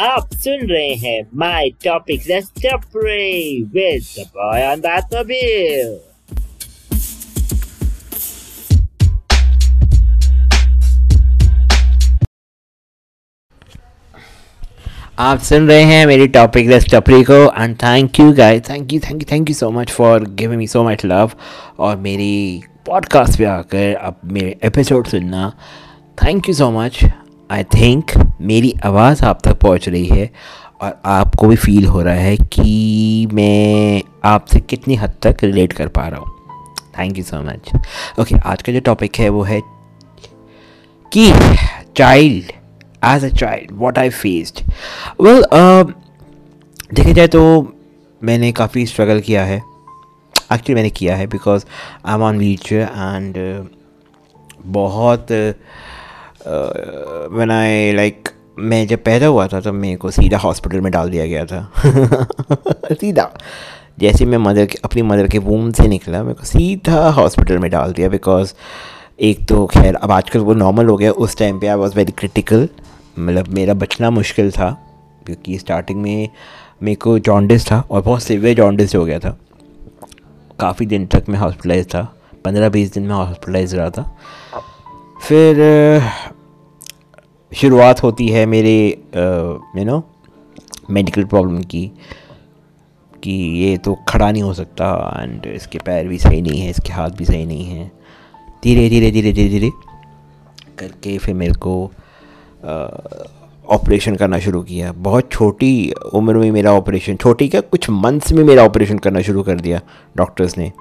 आप सुन रहे हैं my topic with the boy on आप सुन रहे हैं मेरी टॉपिक दस टपरी को and thank you guys thank you thank you thank you so much for giving me so much love और मेरी पॉडकास्ट पे आकर अब मेरे एपिसोड सुनना. Thank you so much I think मेरी आवाज़ आप तक पहुँच रही है और आपको भी फील हो रहा है कि मैं आपसे कितनी हद तक रिलेट कर पा रहा हूँ। Thank you so much okay आज का जो टॉपिक है वो है कि child as a child what I faced well देखा जाए तो मैंने काफ़ी स्ट्रगल किया है। एक्चुअली मैंने किया है because I am on wheelchair and बहुत वन आई लाइक मैं जब पैदा हुआ था, तब मेरे को सीधा हॉस्पिटल में डाल दिया गया था। सीधा। जैसे मैं मदर अपनी मदर के वूम से निकला, मेरे को सीधा हॉस्पिटल में डाल दिया बिकॉज़ एक तो खैर, अब आजकल वो नॉर्मल हो गया, उस टाइम पे आई वॉज़ वेरी क्रिटिकल मतलब मेरा बचना मुश्किल था, क्योंकि स्टार्टिंग में मेरे को जॉन्डिस था और बहुत सिवियर जॉन्डिस हो गया था। काफ़ी दिन तक मैं हॉस्पिटलाइज था, पंद्रह बीस दिन में हॉस्पिटलाइज रहा था। फिर शुरुआत होती है मेरे यू नो मेडिकल प्रॉब्लम की, कि ये तो खड़ा नहीं हो सकता एंड इसके पैर भी सही नहीं है, इसके हाथ भी सही नहीं है। धीरे धीरे धीरे धीरे धीरे करके फिर मेरे को ऑपरेशन करना शुरू किया। बहुत छोटी उम्र में मेरा ऑपरेशन छोटी क्या, कुछ मंथ्स में मेरा ऑपरेशन करना शुरू कर दिया डॉक्टर्स ने।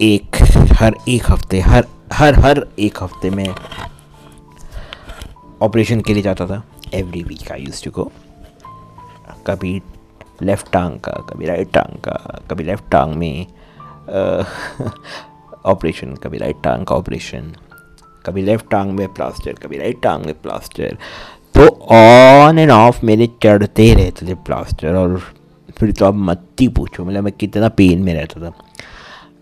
एक, हर एक हफ़्ते, हर हर हर एक हफ़्ते में ऑपरेशन के लिए जाता था। Every week I use to go कभी लेफ़्ट टांग का, कभी राइट टांग का, कभी लेफ़्ट टांग में ऑपरेशन कभी राइट टांग का ऑपरेशन कभी लेफ़्ट टांग में प्लास्टर कभी राइट टांग में प्लास्टर तो ऑन एंड ऑफ़ मेरे चढ़ते रहते थे प्लास्टर और फिर तो आप मत ही पूछो मतलब मैं कितना पेन में रहता था।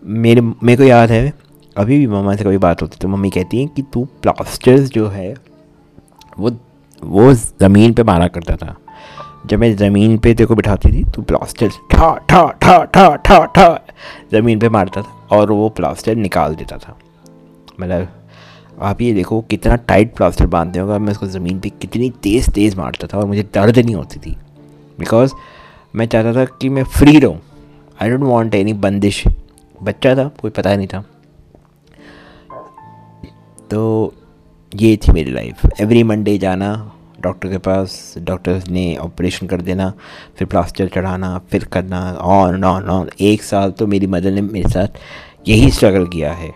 मेरे मेरे को याद है अभी भी मम्मा से कभी बात होती तो मम्मी कहती हैं कि तू प्लास्टर्स जो है, वो वो ज़मीन पे मारा करता था। जब मैं ज़मीन पे तेरे को बिठाती थी तो प्लास्टर ठा ठा ठा ठा ठा ठा, ज़मीन पे मारता था और वो प्लास्टर निकाल देता था। मतलब आप ये देखो कितना टाइट प्लास्टर बांधते होगा मैं उसको ज़मीन पे कितनी तेज़ तेज़ मारता था और मुझे दर्द नहीं होती थी। बिकॉज़ मैं चाहता था कि मैं फ्री रहूँ। आई डोंट वांट एनी बंदिश। बच्चा था, कोई पता नहीं था। तो ये थी मेरी लाइफ एवरी मंडे जाना डॉक्टर के पास डॉक्टर ने ऑपरेशन कर देना फिर प्लास्टर चढ़ाना फिर करना ऑन ऑन ऑन एक साल तो मेरी मदर ने मेरे साथ यही स्ट्रगल किया है.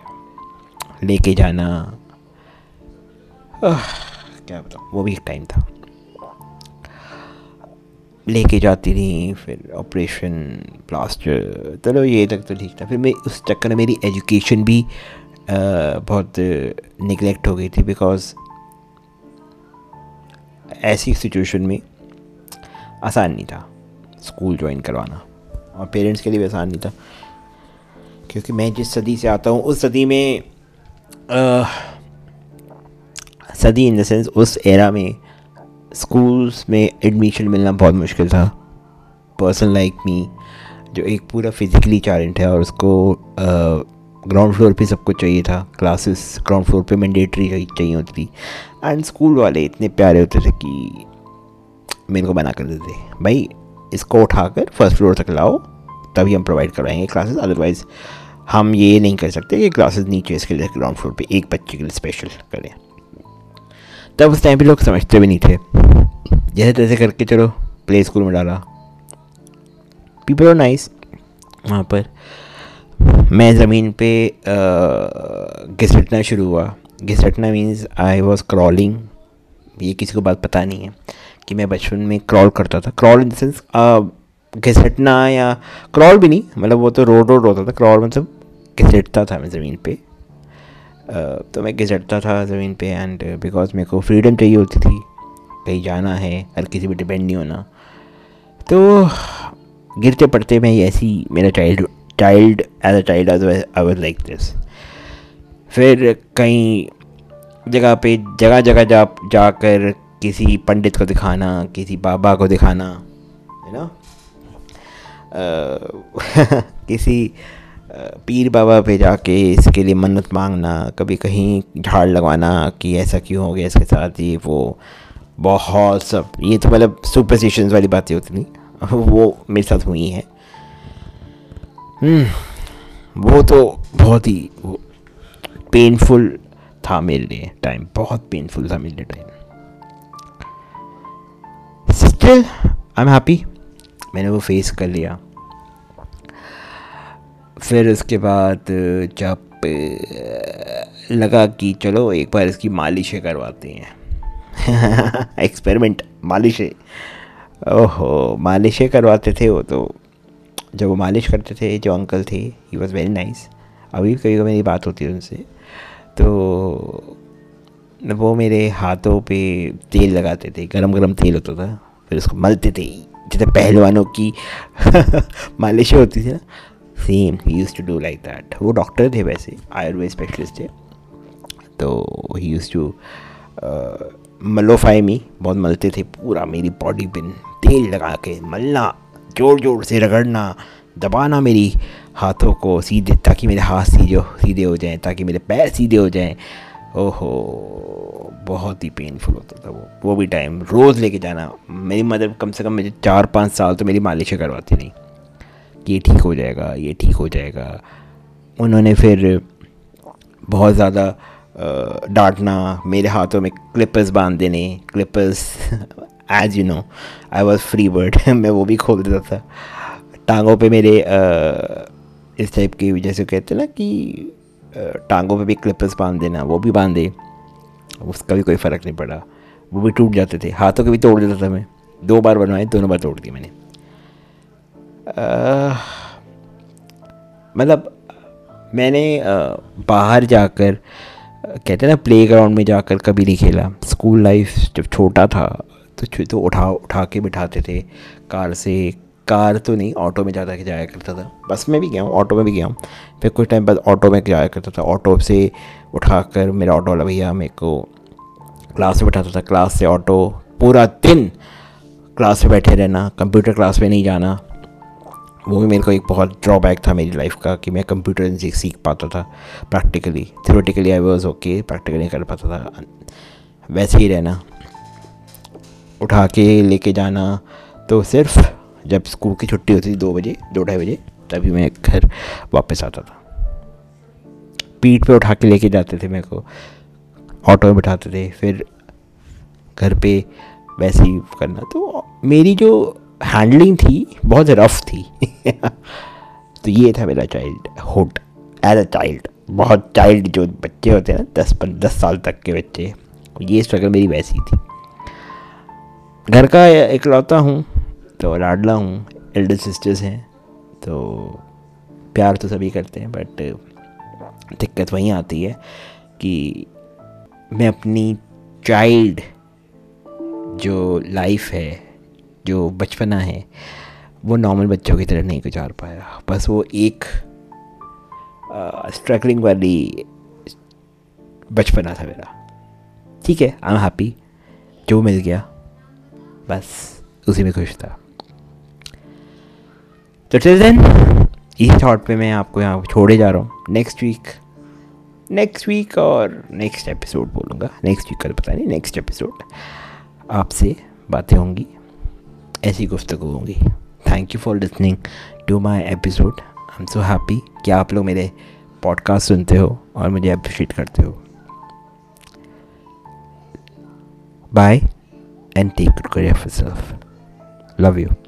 लेके जाना। क्या बताऊँ? वो भी एक टाइम था। लेके जाती थी फिर ऑपरेशन प्लास्टर चलो ये तक तो ठीक था। फिर मैं उस चक्कर में मेरी एजुकेशन भी आ, बहुत निगलेक्ट हो गई थी बिकॉज़ ऐसी सिचुएशन में आसान नहीं था स्कूल ज्वाइन करवाना और पेरेंट्स के लिए भी आसान नहीं था। क्योंकि मैं जिस सदी से आता हूँ उस सदी में आ, सदी इन द सेंस उस एरा में स्कूल्स में एडमिशन मिलना बहुत मुश्किल था। पर्सन लाइक मी जो एक पूरा फिज़िकली चैलेंट है और उसको ग्राउंड फ्लोर पे सब कुछ चाहिए था क्लासेस ग्राउंड फ्लोर पे मैंडेटरी चाहिए होती थी। एंड स्कूल वाले इतने प्यारे होते थे कि मेरे को बना कर देते भाई, इसको उठाकर फ़र्स्ट फ्लोर तक लाओ, तभी हम प्रोवाइड करवाएँगे क्लासेस अदरवाइज़ हम ये नहीं कर सकते कि क्लासेस नीचे इसके लिए ग्राउंड फ्लोर पे एक बच्चे के लिए स्पेशल करें। तब उस टाइम पे लोग समझते भी नहीं थे। जैसे तैसे करके चलो प्ले स्कूल में डाला। पीपल आर नाइस वहाँ पर। मैं ज़मीन पे घिसटना शुरू हुआ। घिसटना मीन्स आई वॉज़ क्रॉलिंग ये किसी को बात पता नहीं है कि मैं बचपन में क्रॉल करता था। क्रॉल इन देंस घिसटना या क्रॉल भी नहीं मतलब वो तो रोड रोड होता था। क्रॉल मतलब घिसटता था मैं ज़मीन पे। तो मैं घिसटता था ज़मीन पे एंड बिकॉज़ मेरे को फ्रीडम चाहिए होती थी, कहीं जाना है हर किसी पर डिपेंड नहीं होना। तो गिरते पड़ते मैं ऐसी, मेरा child child as a child I was like this फिर कहीं जगह पे जगह जगह जा, जाकर किसी पंडित को दिखाना, किसी बाबा को दिखाना है ना किसी पीर बाबा पे जाके इसके लिए मन्नत मांगना, कभी कहीं झाड़ लगवाना कि ऐसा क्यों हो गया इसके साथ, ये वो बहुत सब, ये तो मतलब सुपरस्टिशंस वाली बातें होती नहीं वो मेरे साथ हुई हैं। वो तो बहुत ही पेनफुल था मेरे लिए टाइम बहुत पेनफुल था मेरे लिए time still I am happy मैंने वो फेस कर लिया. फिर उसके बाद जब लगा कि चलो एक बार इसकी मालिशें करवाते हैं. एक्सपेरिमेंट मालिशें. ओहो, मालिशें करवाते थे वो तो जब वो मालिश करते थे, जो अंकल थे ही वॉज़ वेरी नाइस अभी कभी कभी मेरी बात होती है उनसे। तो वो मेरे हाथों पे तेल लगाते थे गरम गरम तेल होता था, फिर उसको मलते थे। जैसे पहलवानों की मालिश होती थी ना same he use to do like that वो डॉक्टर थे वैसे आयुर्वेद स्पेशलिस्ट थे। तो ही यूज़ टू मलोफाई मी बहुत मलते थे पूरा, मेरी बॉडी पे तेल लगा के, मलना। ज़ोर ज़ोर से रगड़ना, दबाना मेरी हाथों को सीधे, ताकि मेरे हाथ सीधे सीधे हो जाएँ, ताकि मेरे पैर सीधे हो जाएँ। ओहो, बहुत ही पेनफुल होता था वो। वो भी टाइम रोज़ लेके जाना। मेरी मदर कम से कम मुझे चार पाँच साल तो मेरी मालिशें करवाती नहीं ये ठीक हो जाएगा, ये ठीक हो जाएगा। उन्होंने फिर बहुत ज़्यादा डांटना, मेरे हाथों में क्लिपर्स बाँध देने clippers as you know I was free bird मैं वो भी खोल देता था। टांगों पे मेरे आ, इस टाइप की जैसे कहते हैं ना कि टांगों पे भी क्लिपर्स बाँध देना वो भी बांधे। उसका भी कोई फ़र्क नहीं पड़ा। वो भी टूट जाते थे। हाथों के भी तोड़ देता था मैं। दो बार बनवाए दोनों बार तोड़ दी मैंने। मतलब मैंने बाहर जाकर कहते हैं ना प्ले ग्राउंड में जाकर कभी नहीं खेला। स्कूल लाइफ जब छोटा था तो तो उठा उठा के बिठाते थे। कार से, कार तो नहीं, ऑटो में ज़्यादा जाया करता था। बस में भी गया हूँ, ऑटो में भी गया हूँ। फिर कुछ टाइम बाद ऑटो में जाया करता था। ऑटो से उठाकर मेरा ऑटो वाला भैया मेरे को क्लास में बैठाता था। क्लास से ऑटो पूरा दिन क्लास में बैठे रहना, कंप्यूटर क्लास में नहीं जाना। वो भी मेरे को एक बहुत ड्रॉबैक था मेरी लाइफ का कि मैं कंप्यूटर नहीं सीख पाता था practically theoretically I was okay practically कर पाता था। वैसे ही रहना। उठा के लेके जाना। तो सिर्फ़ जब स्कूल की छुट्टी होती थी दो बजे, दो ढाई बजे, तभी मैं घर वापस आता था। पीठ पे उठा के लेके जाते थे मेरे को। ऑटो में बिठाते थे, फिर घर पे वैसे ही करना। तो मेरी जो हैंडलिंग थी, बहुत रफ थी। तो ये था मेरा childhood as a child बहुत चाइल्ड जो बच्चे होते हैं ना, दस, पन, दस साल तक के बच्चे, ये स्ट्रगल मेरी वैसी थी। घर का इकलौता हूँ तो लाडला हूँ एल्डर सिस्टर्स हैं तो प्यार तो सभी करते हैं बट दिक्कत वहीं आती है कि मैं अपनी चाइल्ड जो लाइफ है, जो बचपना है, वो नॉर्मल बच्चों की तरह नहीं गुजार पाया। बस वो एक स्ट्रगलिंग वाली बचपना था मेरा। ठीक है आई एम हैप्पी जो मिल गया। बस उसी में खुश था। तो टिल देन इस थॉट पे मैं आपको यहाँ छोड़े जा रहा हूँ। नेक्स्ट वीक नेक्स्ट वीक और नेक्स्ट एपिसोड बोलूँगा। नेक्स्ट वीक का पता नहीं नेक्स्ट एपिसोड आपसे बातें होंगी, ऐसी गुफ्तु होंगी। Thank you for listening to my episode I am so happy कि आप लोग मेरे पॉडकास्ट सुनते हो और मुझे अप्रिशिएट करते हो। Bye and take good care of yourself. Love you.